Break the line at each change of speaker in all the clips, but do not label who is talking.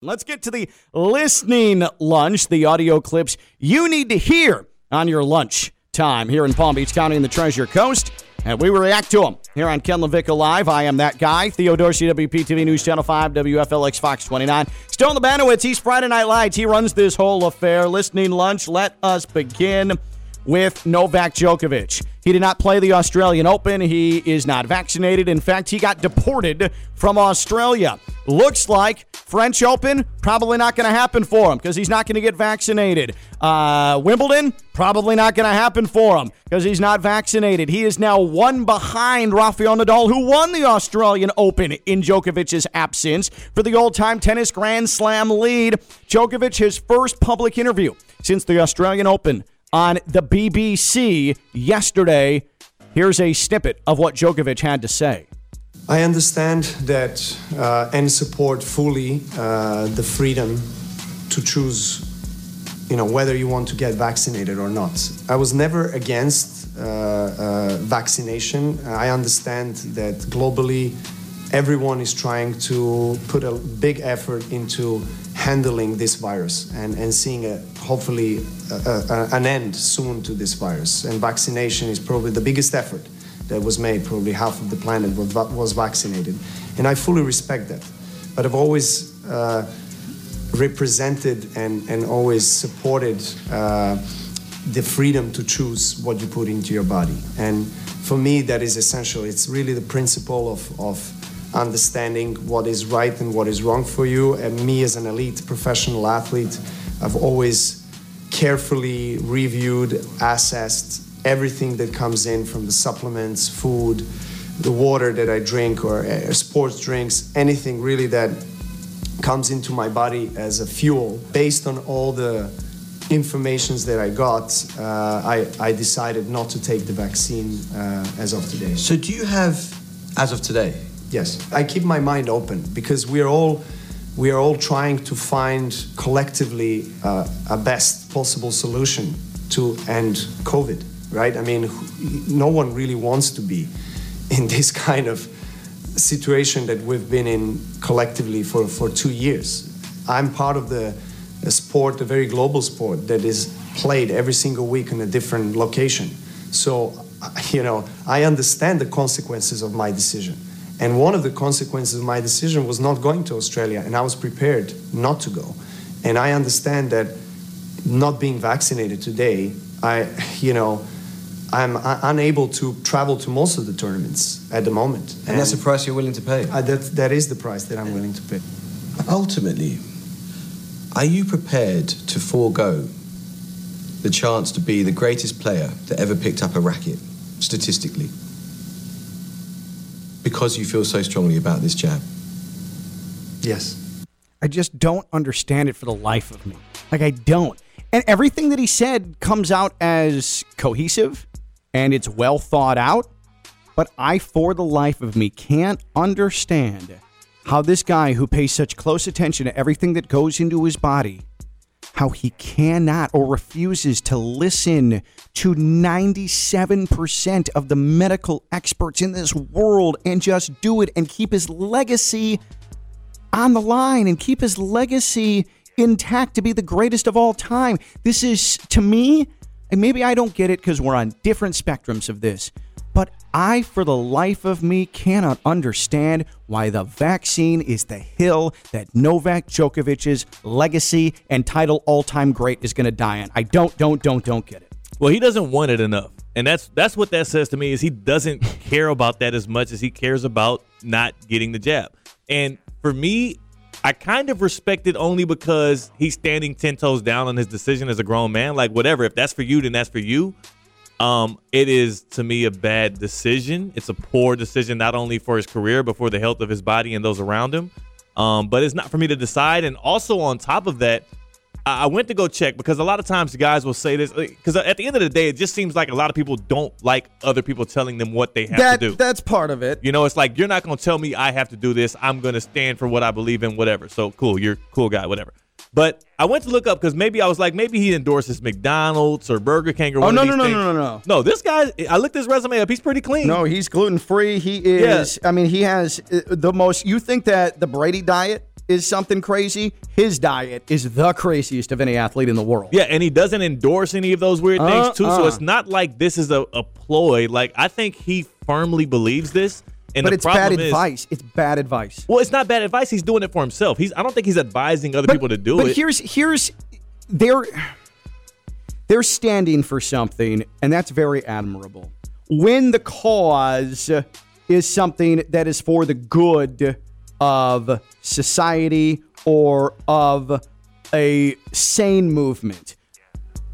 Let's get to the listening lunch, the audio clips you need to hear on your lunch time here in Palm Beach County and the Treasure Coast. And we react to them here on Ken LaVicka Live. I am that guy, Theo Dorsey, WPTV News Channel 5, WFLX Fox 29. Stone Lebanowitz, he's Friday Night Lights. He runs this whole affair. Listening lunch, let us begin with Novak Djokovic. He did not play the Australian Open. He is not vaccinated. In fact, he got deported from Australia. Looks like French Open probably not going to happen for him because he's not going to get vaccinated. Uh, Wimbledon probably not going to happen for him because he's not vaccinated. He is now one behind Rafael Nadal, who won the Australian Open in Djokovic's absence for the old-time tennis Grand Slam lead. Djokovic, his first public interview since the Australian Open on the BBC yesterday. Here's a snippet of what Djokovic had to say.
I understand that uh, and support fully uh, the freedom to choose, you know, whether you want to get vaccinated or not. I was never against uh, uh vaccination. I understand that globally, everyone is trying to put a big effort into handling this virus and, and seeing a, hopefully a, a, an end soon to this virus. And vaccination is probably the biggest effort that was made. Probably half of the planet was, was vaccinated. And I fully respect that. But I've always uh, represented and, and always supported uh, the freedom to choose what you put into your body. And for me, that is essential. It's really the principle of, of understanding what is right and what is wrong for you. And me, as an elite professional athlete, I've always carefully reviewed, assessed everything that comes in from the supplements, food, the water that I drink, or uh, sports drinks, anything really that comes into my body as a fuel. Based on all the informations that I got, uh, I, I decided not to take the vaccine uh, as of today.
So, do you have, as of today,
Yes, I keep my mind open because we are all we are all trying to find collectively uh, a best possible solution to end COVID. Right? I mean, no one really wants to be in this kind of situation that we've been in collectively for, for two years. I'm part of the a sport, a very global sport that is played every single week in a different location. So, you know, I understand the consequences of my decision. And one of the consequences of my decision was not going to Australia, and I was prepared not to go. And I understand that not being vaccinated today, I, you know, I'm unable to travel to most of the tournaments at the moment.
And, and that's the price you're willing to pay?
Uh, that, that is the price that I'm willing to pay.
Ultimately, are you prepared to forego the chance to be the greatest player that ever picked up a racket, statistically? Because you feel so strongly about this jab?
Yes.
I just don't understand it for the life of me. Like, I don't. And everything that he said comes out as cohesive and it's well thought out. But I, for the life of me, can't understand how this guy who pays such close attention to everything that goes into his body how he cannot or refuses to listen to 97% of the medical experts in this world and just do it and keep his legacy on the line and keep his legacy intact to be the greatest of all time. This is, to me, and maybe I don't get it because we're on different spectrums of this, but I, for the life of me, cannot understand why the vaccine is the hill that Novak Djokovic's legacy and title all time great is going to die on. I don't, don't, don't, don't get it.
Well, he doesn't want it enough. And that's that's what that says to me is he doesn't care about that as much as he cares about not getting the jab. And for me, I kind of respect it only because he's standing 10 toes down on his decision as a grown man. Like, whatever, if that's for you, then that's for you. Um, it is to me a bad decision. It's a poor decision not only for his career but for the health of his body and those around him. Um, but it's not for me to decide. And also on top of that, I went to go check because a lot of times guys will say this because at the end of the day, it just seems like a lot of people don't like other people telling them what they have
that,
to do.
That's part of it.
You know, it's like you're not going to tell me I have to do this. I'm going to stand for what I believe in, whatever. So cool, you're cool guy, whatever. But I went to look up because maybe I was like, maybe he endorses McDonald's or Burger King or.
Oh no
no
no,
no
no no no
no! This guy, I looked his resume up. He's pretty clean.
No, he's gluten free. He is. Yeah. I mean, he has uh, the most. You think that the Brady diet is something crazy, his diet is the craziest of any athlete in the world.
Yeah, and he doesn't endorse any of those weird things too. So
Uh-uh.
it's not like this is a, a ploy. Like I think he firmly believes this. And
but it's bad
is,
advice. It's bad advice.
Well, it's not bad advice. He's doing it for himself. He's. I don't think he's advising other people to do
but
it.
But here's here's they're they're standing for something, and that's very admirable. When the cause is something that is for the good of society or of a sane movement.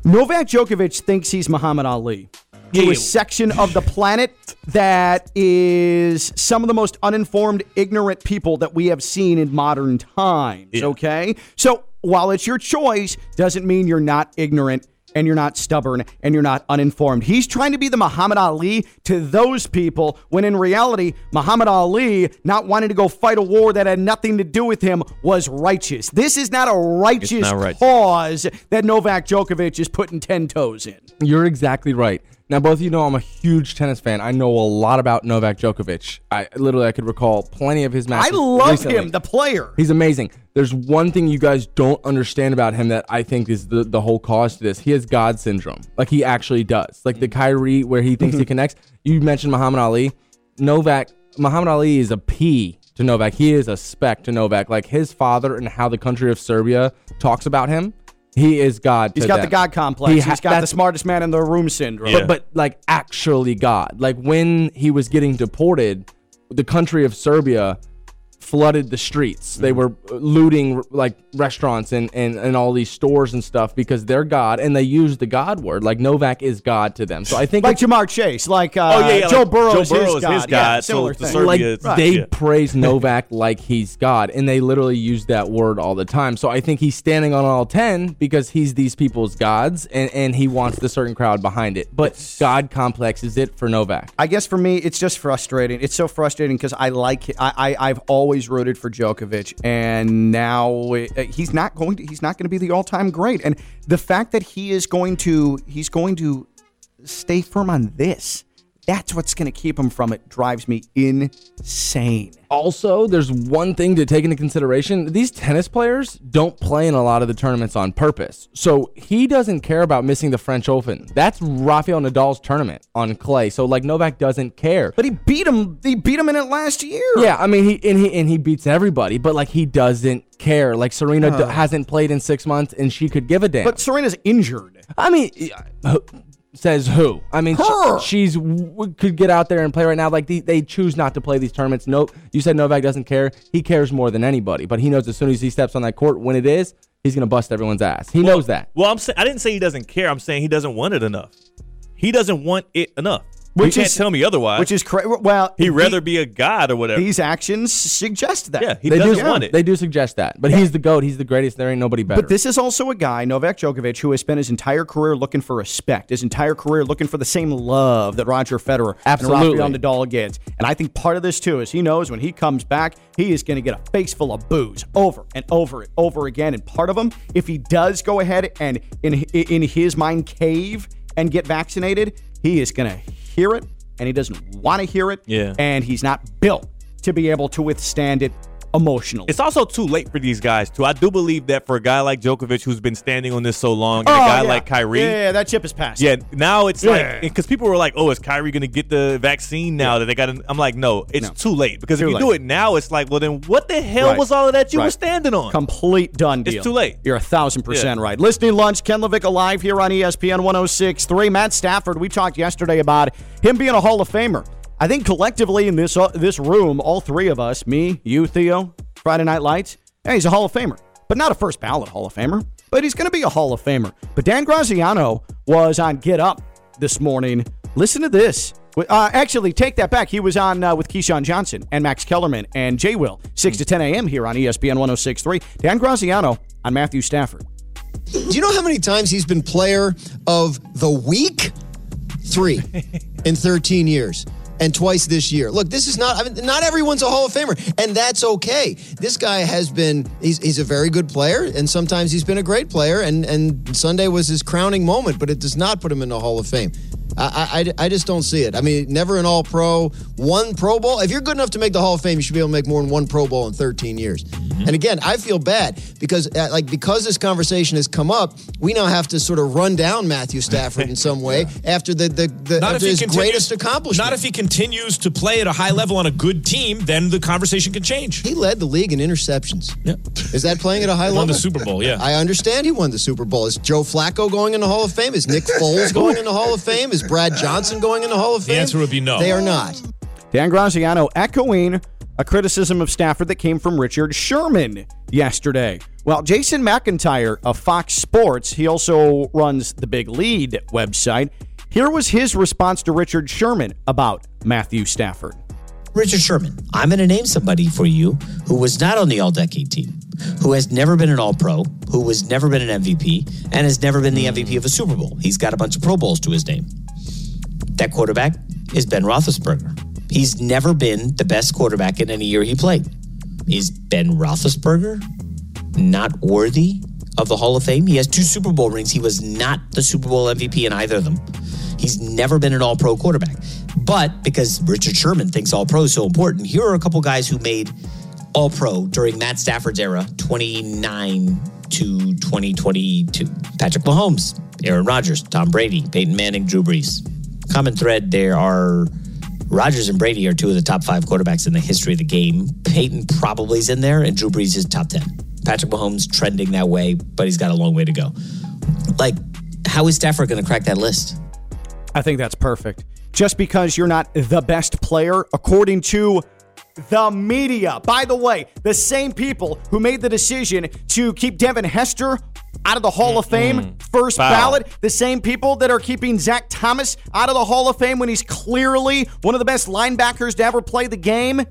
Novak Djokovic thinks he's Muhammad Ali. To a section of the planet that is some of the most uninformed, ignorant people that we have seen in modern times.
Yeah.
Okay? So while it's your choice, doesn't mean you're not ignorant and you're not stubborn and you're not uninformed. He's trying to be the Muhammad Ali to those people when in reality, Muhammad Ali not wanting to go fight a war that had nothing to do with him was righteous. This is not a righteous
not righteous.
cause that Novak Djokovic is putting 10 toes in.
You're exactly right. Now, both of you know I'm a huge tennis fan. I know a lot about Novak Djokovic. I literally I could recall plenty of his matches.
I love
recently.
him, the player.
He's amazing. There's one thing you guys don't understand about him that I think is the, the whole cause to this. He has God syndrome. Like he actually does. Like the Kyrie where he thinks he connects. You mentioned Muhammad Ali. Novak Muhammad Ali is a P to Novak. He is a spec to Novak. Like his father and how the country of Serbia talks about him. He is God.
He's
to
got
them.
the God complex.
He
He's
ha-
got the smartest man in the room syndrome.
Yeah.
but but like actually God. Like when he was getting deported, the country of Serbia flooded the streets. They were looting like restaurants and, and and all these stores and stuff because they're God and they used the God word. Like Novak is God to them. So I think
like Ja'Marr Chase, like uh,
Oh, yeah, yeah,
Joe
like
Burrow
Joe
is
Burrow
his
is
God.
his
Yeah,
God, so
similar
the
thing.
Serbia-
like
Right.
they
Yeah.
praise Novak like he's God, and they literally use that word all the time. So I think he's standing on all ten because he's these people's gods, and and he wants the certain crowd behind it. But God complex is it for Novak.
I guess for me, it's just frustrating. It's so frustrating because I like I, I I've always rooted for Djokovic, and now uh, he's not going to he's not going to be the all time great. And the fact that he is going to he's going to stay firm on this. That's what's going to keep him from it. Drives me insane.
Also, there's one thing to take into consideration. These tennis players don't play in a lot of the tournaments on purpose. So he doesn't care about missing the French Open. That's Rafael Nadal's tournament on clay. So like Novak doesn't care.
But he beat him. He beat him in it last year.
Yeah, I mean he and he and he beats everybody, but like he doesn't care. Like Serena d- hasn't played in 6 months and she could give a damn.
But Serena's injured.
I mean, uh, says who? I mean, sh-
Her.
she's w- could get out there and play right now. Like the, they choose not to play these tournaments. Nope. you said Novak doesn't care. He cares more than anybody. But he knows as soon as he steps on that court, when it is, he's gonna bust everyone's ass. He knows that.
Well, I'm saying I didn't say he doesn't care. I'm saying he doesn't want it enough. He doesn't want it enough.
Which
you can't
is-
tell me otherwise.
Which is crazy. Well,
he'd
the-
rather be a god or whatever.
these actions suggest that.
yeah, he
They
doesn't
do
want it.
They do suggest that. But he's the goat. He's the greatest. There ain't nobody better.
But this is also a guy, Novak Djokovic, who has spent his entire career looking for respect, his entire career looking for the same love that Roger Federer
Absolutely.
and Rafael Nadal gets. And I think part of this too is he knows when he comes back, he is going to get a face full of boos over and over and over again. And part of him, if he does go ahead and in in his mind cave and get vaccinated, he is going to hear it, and he doesn't want to hear it.
Yeah.
and he's not built to be able to withstand it emotionally.
It's also too late for these guys too. I do believe that for a guy like Djokovic, who's been standing on this so long, and a
Oh,
guy
yeah.
like Kyrie,
yeah, yeah, that chip is passed.
Yeah, now it's
Yeah.
like because people were like, "Oh, is Kyrie going to get the vaccine now that they got?" I'm like, "No, it's
No.
too late because
Too
if you
late.
do it now, it's like, well, then what the hell
Right.
was all of that you
Right.
were standing on?"
Complete done deal.
It's too late.
You're a thousand percent right. Listening lunch, Ken LaVicka Live here on ESPN 1063. Matt Stafford, we talked yesterday about him being a Hall of Famer. I think collectively in this uh, this room, all three of us, me, you, Theo, Friday Night Lights, yeah, he's a Hall of Famer. But not a first ballot Hall of Famer. But he's going to be a Hall of Famer. But Dan Graziano was on Get Up this morning. Listen to this. Uh, actually, take that back. He was on uh, with Keyshawn Johnson and Max Kellerman and Jay Will, 6 to 10 a.m. here on ESPN 1063. Dan Graziano on Matthew Stafford.
Do you know how many times he's been player of the week? Three in 13 years. And twice this year. Look, this is not, I mean, not everyone's a Hall of Famer, and that's okay. This guy has been, he's, he's a very good player, and sometimes he's been a great player, and, and Sunday was his crowning moment, but it does not put him in the Hall of Fame. I, I, I just don't see it. I mean, never an All Pro, one Pro Bowl. If you're good enough to make the Hall of Fame, you should be able to make more than one Pro Bowl in 13 years. And again, I feel bad because uh, like because this conversation has come up, we now have to sort of run down Matthew Stafford in some way after the the, the
Not if
after
he
his
continues-
greatest accomplishment.
Not if he continues to play at a high level on a good team, then the conversation can change.
he led the league in interceptions.
Yeah.
Is that playing at a high
Won
level?
the Super Bowl, yeah.
I understand he won the Super Bowl. Is Joe Flacco going in the Hall of Fame? Is Nick Foles going in the Hall of Fame? Is Brad Johnson going in the Hall of Fame?
The answer would be no.
They are not.
Dan Graziano echoing a criticism of Stafford that came from Richard Sherman yesterday. Well, Jason McIntyre of Fox Sports, he also runs the Big Lead website. Here was his response to Richard Sherman about Matthew Stafford.
Richard Sherman. I'm going to name somebody for you who was not on the All Decade team, who has never been an All Pro, who has never been an MVP, and has never been the MVP of a Super Bowl. He's got a bunch of Pro Bowls to his name. That quarterback is Ben Roethlisberger. He's never been the best quarterback in any year he played. Is Ben Roethlisberger not worthy of the Hall of Fame? He has two Super Bowl rings. He was not the Super Bowl MVP in either of them. He's never been an all pro quarterback. But because Richard Sherman thinks all pro is so important, here are a couple guys who made all pro during Matt Stafford's era, 29 to 2022. Patrick Mahomes, Aaron Rodgers, Tom Brady, Peyton Manning, Drew Brees. Common thread there are Rodgers and Brady are two of the top five quarterbacks in the history of the game. Peyton probably is in there, and Drew Brees is top 10. Patrick Mahomes trending that way, but he's got a long way to go. Like, how is Stafford going to crack that list?
I think that's perfect. Just because you're not the best player, according to the media. By the way, the same people who made the decision to keep Devin Hester out of the Hall of Fame, mm-hmm. first
Foul.
ballot, the same people that are keeping Zach Thomas out of the Hall of Fame when he's clearly one of the best linebackers to ever play the game.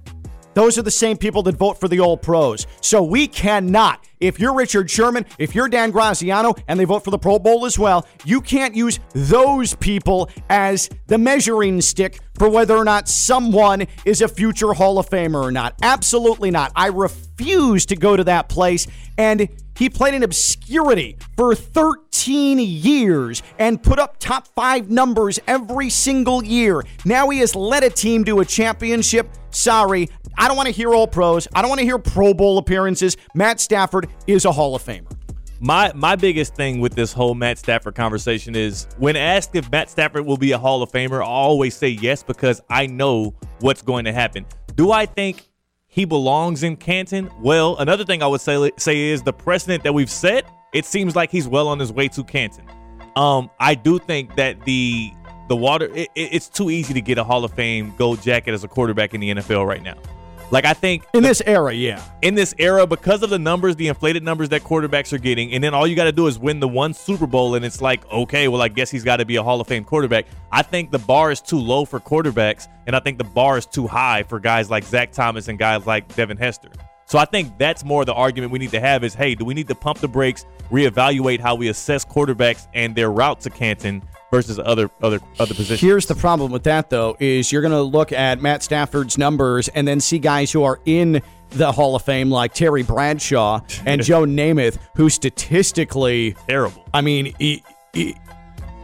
Those are the same people that vote for the All Pros. So we cannot, if you're Richard Sherman, if you're Dan Graziano, and they vote for the Pro Bowl as well, you can't use those people as the measuring stick for whether or not someone is a future Hall of Famer or not. Absolutely not. I refuse to go to that place. And he played in obscurity for 13 years and put up top five numbers every single year. Now he has led a team to a championship. Sorry, I don't want to hear all pros. I don't want to hear Pro Bowl appearances. Matt Stafford is a Hall of Famer.
My my biggest thing with this whole Matt Stafford conversation is when asked if Matt Stafford will be a Hall of Famer, I always say yes because I know what's going to happen. Do I think he belongs in Canton? Well, another thing I would say say is the precedent that we've set. It seems like he's well on his way to Canton. Um, I do think that the the water it, it- it's too easy to get a Hall of Fame gold jacket as a quarterback in the NFL right now. Like I think
In this era, yeah.
in this era because of the numbers, the inflated numbers that quarterbacks are getting, and then all you got to do is win the one Super Bowl, and it's like, okay, well, I guess he's got to be a Hall of Fame quarterback. I think the bar is too low for quarterbacks, and I think the bar is too high for guys like Zach Thomas and guys like Devin Hester. So I think that's more the argument we need to have is, hey, do we need to pump the brakes, reevaluate how we assess quarterbacks and their route to Canton versus other other other positions?
Here's the problem with that, though, is you're going to look at Matt Stafford's numbers and then see guys who are in the Hall of Fame like Terry Bradshaw and Joe Namath, who statistically,
Terrible.
I mean,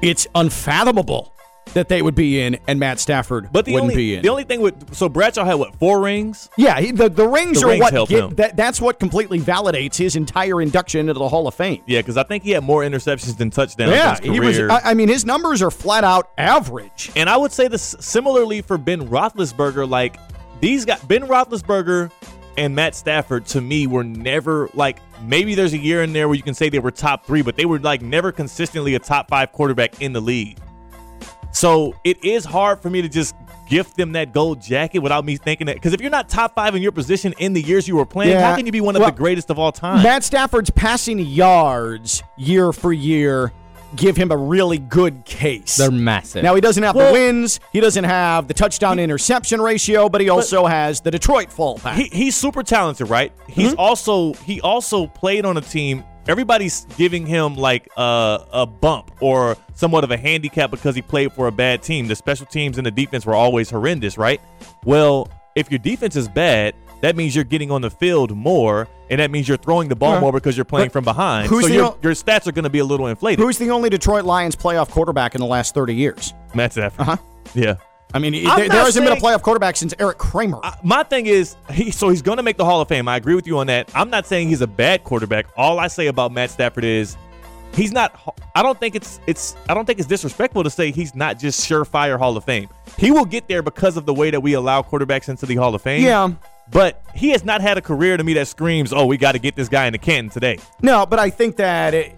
it's unfathomable that they would be in and Matt Stafford
But the
wouldn't
only
be in.
the only thing with so Bradshaw had what four rings?
yeah, he, the, the rings
The
are
rings
what get, that, that's what completely validates his entire induction into the Hall of Fame.
Yeah, because I think he had more interceptions than touchdowns.
Yeah, he was. I, I mean, his numbers are flat out average.
And I would say this similarly for Ben Roethlisberger. Like these guys, Ben Roethlisberger and Matt Stafford, to me, were never like. Maybe there's a year in there where you can say they were top three, but they were like never consistently a top five quarterback in the league. So it is hard for me to just gift them that gold jacket without me thinking that. Because if you're not top five in your position in the years you were playing,
Yeah.
how can you be one of
Well,
the greatest of all time?
Matt Stafford's passing yards year for year give him a really good case.
They're massive.
now he doesn't have
Well-
the wins, he doesn't have the touchdown interception ratio, but he also has the Detroit fallback.
he, he's super talented, right? He's
Mm-hmm.
also he also played on a team. Everybody's giving him like a, a bump or somewhat of a handicap because he played for a bad team. The special teams and the defense were always horrendous, right? Well, if your defense is bad, that means you're getting on the field more, and that means you're throwing the ball
Yeah.
more because you're playing
But
from behind. so your,
o-
your stats are going to be a little inflated.
Who's the only Detroit Lions playoff quarterback in the last 30 years?
Matt Stafford?
Uh-huh.
Yeah.
I mean, there, there hasn't been a playoff quarterback since Erik Kramer.
Uh, my thing is, he so he's going to make the Hall of Fame. I agree with you on that. I'm not saying he's a bad quarterback. All I say about Matt Stafford is he's not. I don't think it's it's. I don't think it's disrespectful to say he's not just surefire Hall of Fame. He will get there because of the way that we allow quarterbacks into the Hall of Fame.
Yeah.
But he has not had a career to me that screams, "Oh, we got to get this guy into Canton today."
No, but I think that it-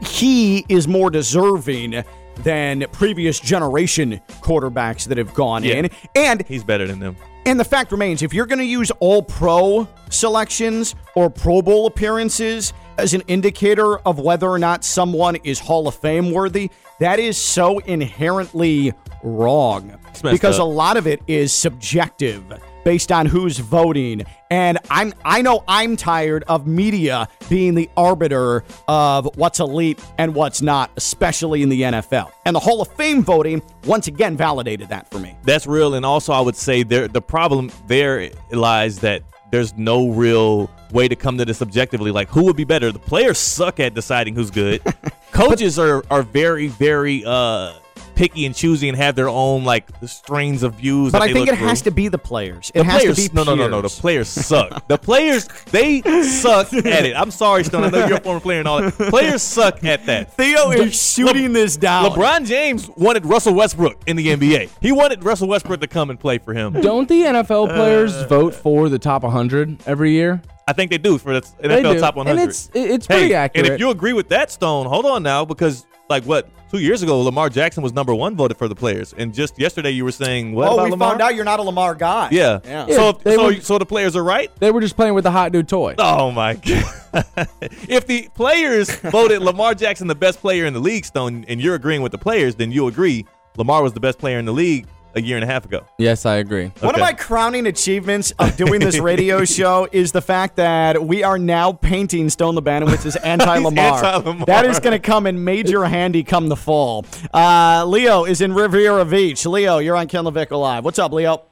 he is more deserving than previous generation quarterbacks that have gone
Yeah.
in. And
He's better than them.
and the fact remains, if you're going to use all pro selections or Pro Bowl appearances as an indicator of whether or not someone is Hall of Fame worthy, that is so inherently wrong. Because
up.
a lot of it is subjective based on who's voting. And I'm I know I'm tired of media being the arbiter of what's elite and what's not, especially in the NFL. And the Hall of Fame voting once again validated that for me.
That's real, and also I would say there the problem there lies that there's no real way to come to this objectively. Like, who would be better? The players suck at deciding who's good. Coaches are are very very uh picky and choosy and have their own like strains of views.
But I think
look
it has to be the players. It
The
has
players,
to be
no, no, no, no. The players suck. the players, they suck at it. I'm sorry, Stone. I know you're a former player and all that. Players suck at that.
Theo is shooting this down.
LeBron James wanted Russell Westbrook in the NBA. He wanted Russell Westbrook to come and play for him.
Don't the NFL uh, players vote for the top 100 every year?
I think they do for the NFL
do.
top 100.
And it's it's pretty
hey,
accurate.
And if you agree with that, Stone, hold on now, because like what two years ago, Lamar Jackson was number one voted for the players, and just yesterday you were saying what
oh,
about
we
Lamar?
found out you're not a Lamar guy.
Yeah.
Yeah.
Yeah,
So
they
so
were-
so the players are right.
they were just playing with the hot new toy.
Oh my god! if the players voted Lamar Jackson the best player in the league, Stone, and you're agreeing with the players, then you agree Lamar was the best player in the league a year and a half ago.
Yes, I agree.
One of my crowning achievements of doing this radio show is the fact that we are now painting Stone Lebanowitz as anti-Lamar.
anti-Lamar.
that is going to come in major handy come the fall. Uh, Leo is in Riviera Beach. Leo, you're on Ken LaVicka Live. What's up, Leo?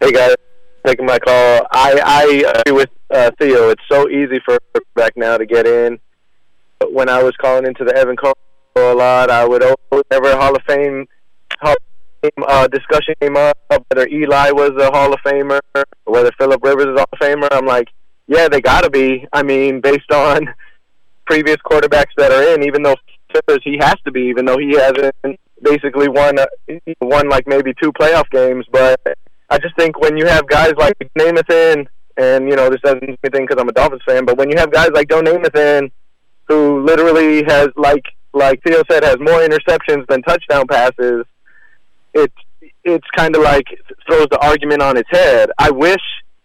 Hey guys, taking my call. I I agree with uh, Theo. It's so easy for back now to get in. But when I was calling into the Evan Cole a lot, I would always, whenever Hall of Fame Hall of Fame uh, discussion came up, whether Eli was a Hall of Famer or whether Philip Rivers is a Hall of Famer. I'm like, yeah, they got to be. I mean, based on previous quarterbacks that are in, even though he has to be, even though he hasn't basically won uh, won like maybe two playoff games, but. I just think when you have guys like Namath in, and you know this doesn't mean anything because I'm a Dolphins fan, but when you have guys like Joe Namath in, who literally has like like Theo said has more interceptions than touchdown passes, it's it's kind of like throws the argument on its head. I wish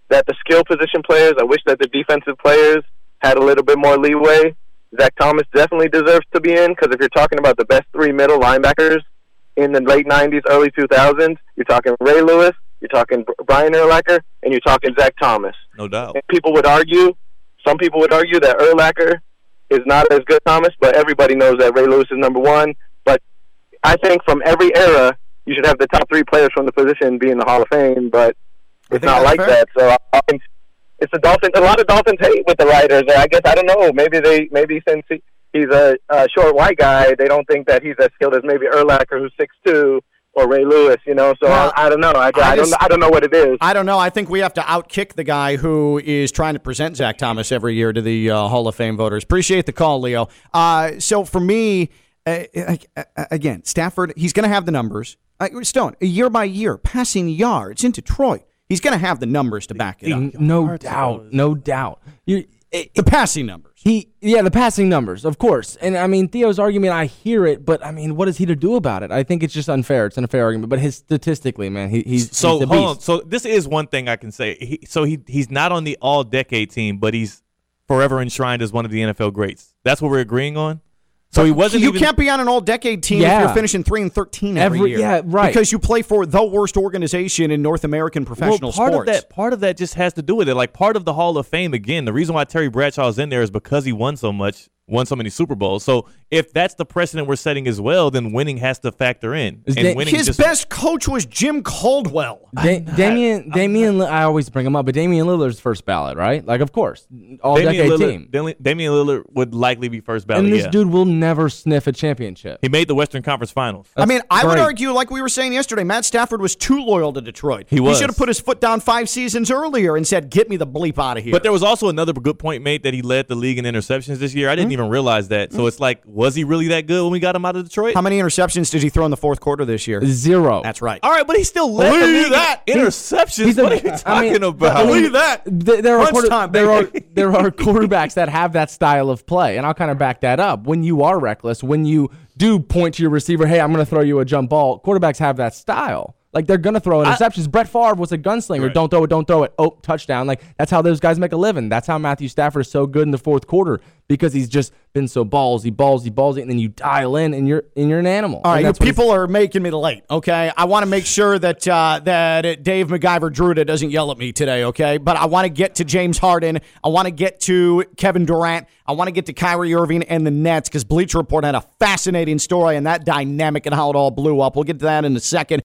that the skill position players, I wish that the defensive players had a little bit more leeway. Zach Thomas definitely deserves to be in because if you're talking about the best three middle linebackers in the late 90s, early 2000s, you're talking Ray Lewis, you're talking Brian Urlacher, and you're talking Zach Thomas.
No doubt.
And people would argue, some people would argue that Urlacher is not as good as Thomas, but everybody knows that Ray Lewis is number one. But I think from every era, you should have the top three players from the position be in the Hall of Fame, but it's not like
fair.
that. So I it's the Dolphins. A lot of Dolphins hate with the writers. I guess I don't know. Maybe they maybe since he, he's a, a short white guy, they don't think that he's as skilled as maybe Urlacher, who's six two, or Ray Lewis. You know, so
Well,
I, I don't know. I, I,
I
don't I don't know what it is.
I don't know. I think we have to outkick the guy who is trying to present Zach Thomas every year to the uh, Hall of Fame voters. Appreciate the call, Leo. Uh, so for me, uh, uh, again, Stafford, he's going to have the numbers. Uh, Stone, year by year, passing yards in Detroit. He's going to have the numbers to back it up.
No doubt, no doubt. You, it,
The passing numbers.
he, yeah, the passing numbers, of course. And I mean, Theo's argument, I hear it, but I mean, what is he to do about it? I think it's just unfair. It's an unfair argument. But his statistically, man, he, he's
So
he's a
hold on. So this is one thing I can say. He, so he he's not on the all decade team, but he's forever enshrined as one of the NFL greats. That's what we're agreeing on. So he wasn't
you
even.
can't be on an all-decade team if you're finishing three and thirteen every,
Every-
year.
yeah, right.
Because you play for the worst organization in North American professional
well, part
sports.
of that part of that just has to do with it. Like part of the Hall of Fame again. The reason why Terry Bradshaw is in there is because he won so much. Won so many Super Bowls. So if that's the precedent we're setting as well, then winning has to factor in. And
Da-
winning
His
just
best coach was Jim Caldwell.
Da- Damian, Damian, Li- I always bring him up, but Damian Lillard's first ballot, right? Like, of course, all
Damian
decade
Lillard,
team.
Damian- Damian Lillard would likely be first ballot.
And this
yeah.
dude will never sniff a championship.
he made the Western Conference Finals.
I mean, I would argue, like we were saying yesterday, Matt Stafford was too loyal to Detroit.
He was.
He should have put his foot down five seasons earlier and said, "Get me the bleep out of here."
But there was also another good point made that he led the league in interceptions this year. I didn't even realize that. So it's like, was he really that good when we got him out of Detroit?
how many interceptions did he throw in the fourth quarter this year?
Zero.
That's right.
All right, but he still led the
Believe
league
that.
in interceptions.
He's a-
what are you talking
I mean,
about?
I mean,
Believe that.
th- there are
Crunch
quarter-
time,
there are
baby.
there are quarterbacks that have that style of play, and I'll kind of back that up. When you are reckless, when you do point to your receiver, hey, I'm going to throw you a jump ball. Quarterbacks have that style. Like they're gonna throw interceptions. Brett Favre was a gunslinger. Don't throw it, don't throw it. Oh, touchdown! Like that's how those guys make a living. That's how Matthew Stafford is so good in the fourth quarter because he's just been so ballsy, ballsy, ballsy, and then you dial in and you're and you're an animal.
All right,
And
you
that's what he's-
people are making me late. Okay, I want to make sure that uh, that Dave McGyver Druda doesn't yell at me today. Okay, but I want to get to James Harden. I want to get to Kevin Durant. I want to get to Kyrie Irving and the Nets because Bleacher Report had a fascinating story and that dynamic and how it all blew up. We'll get to that in a second.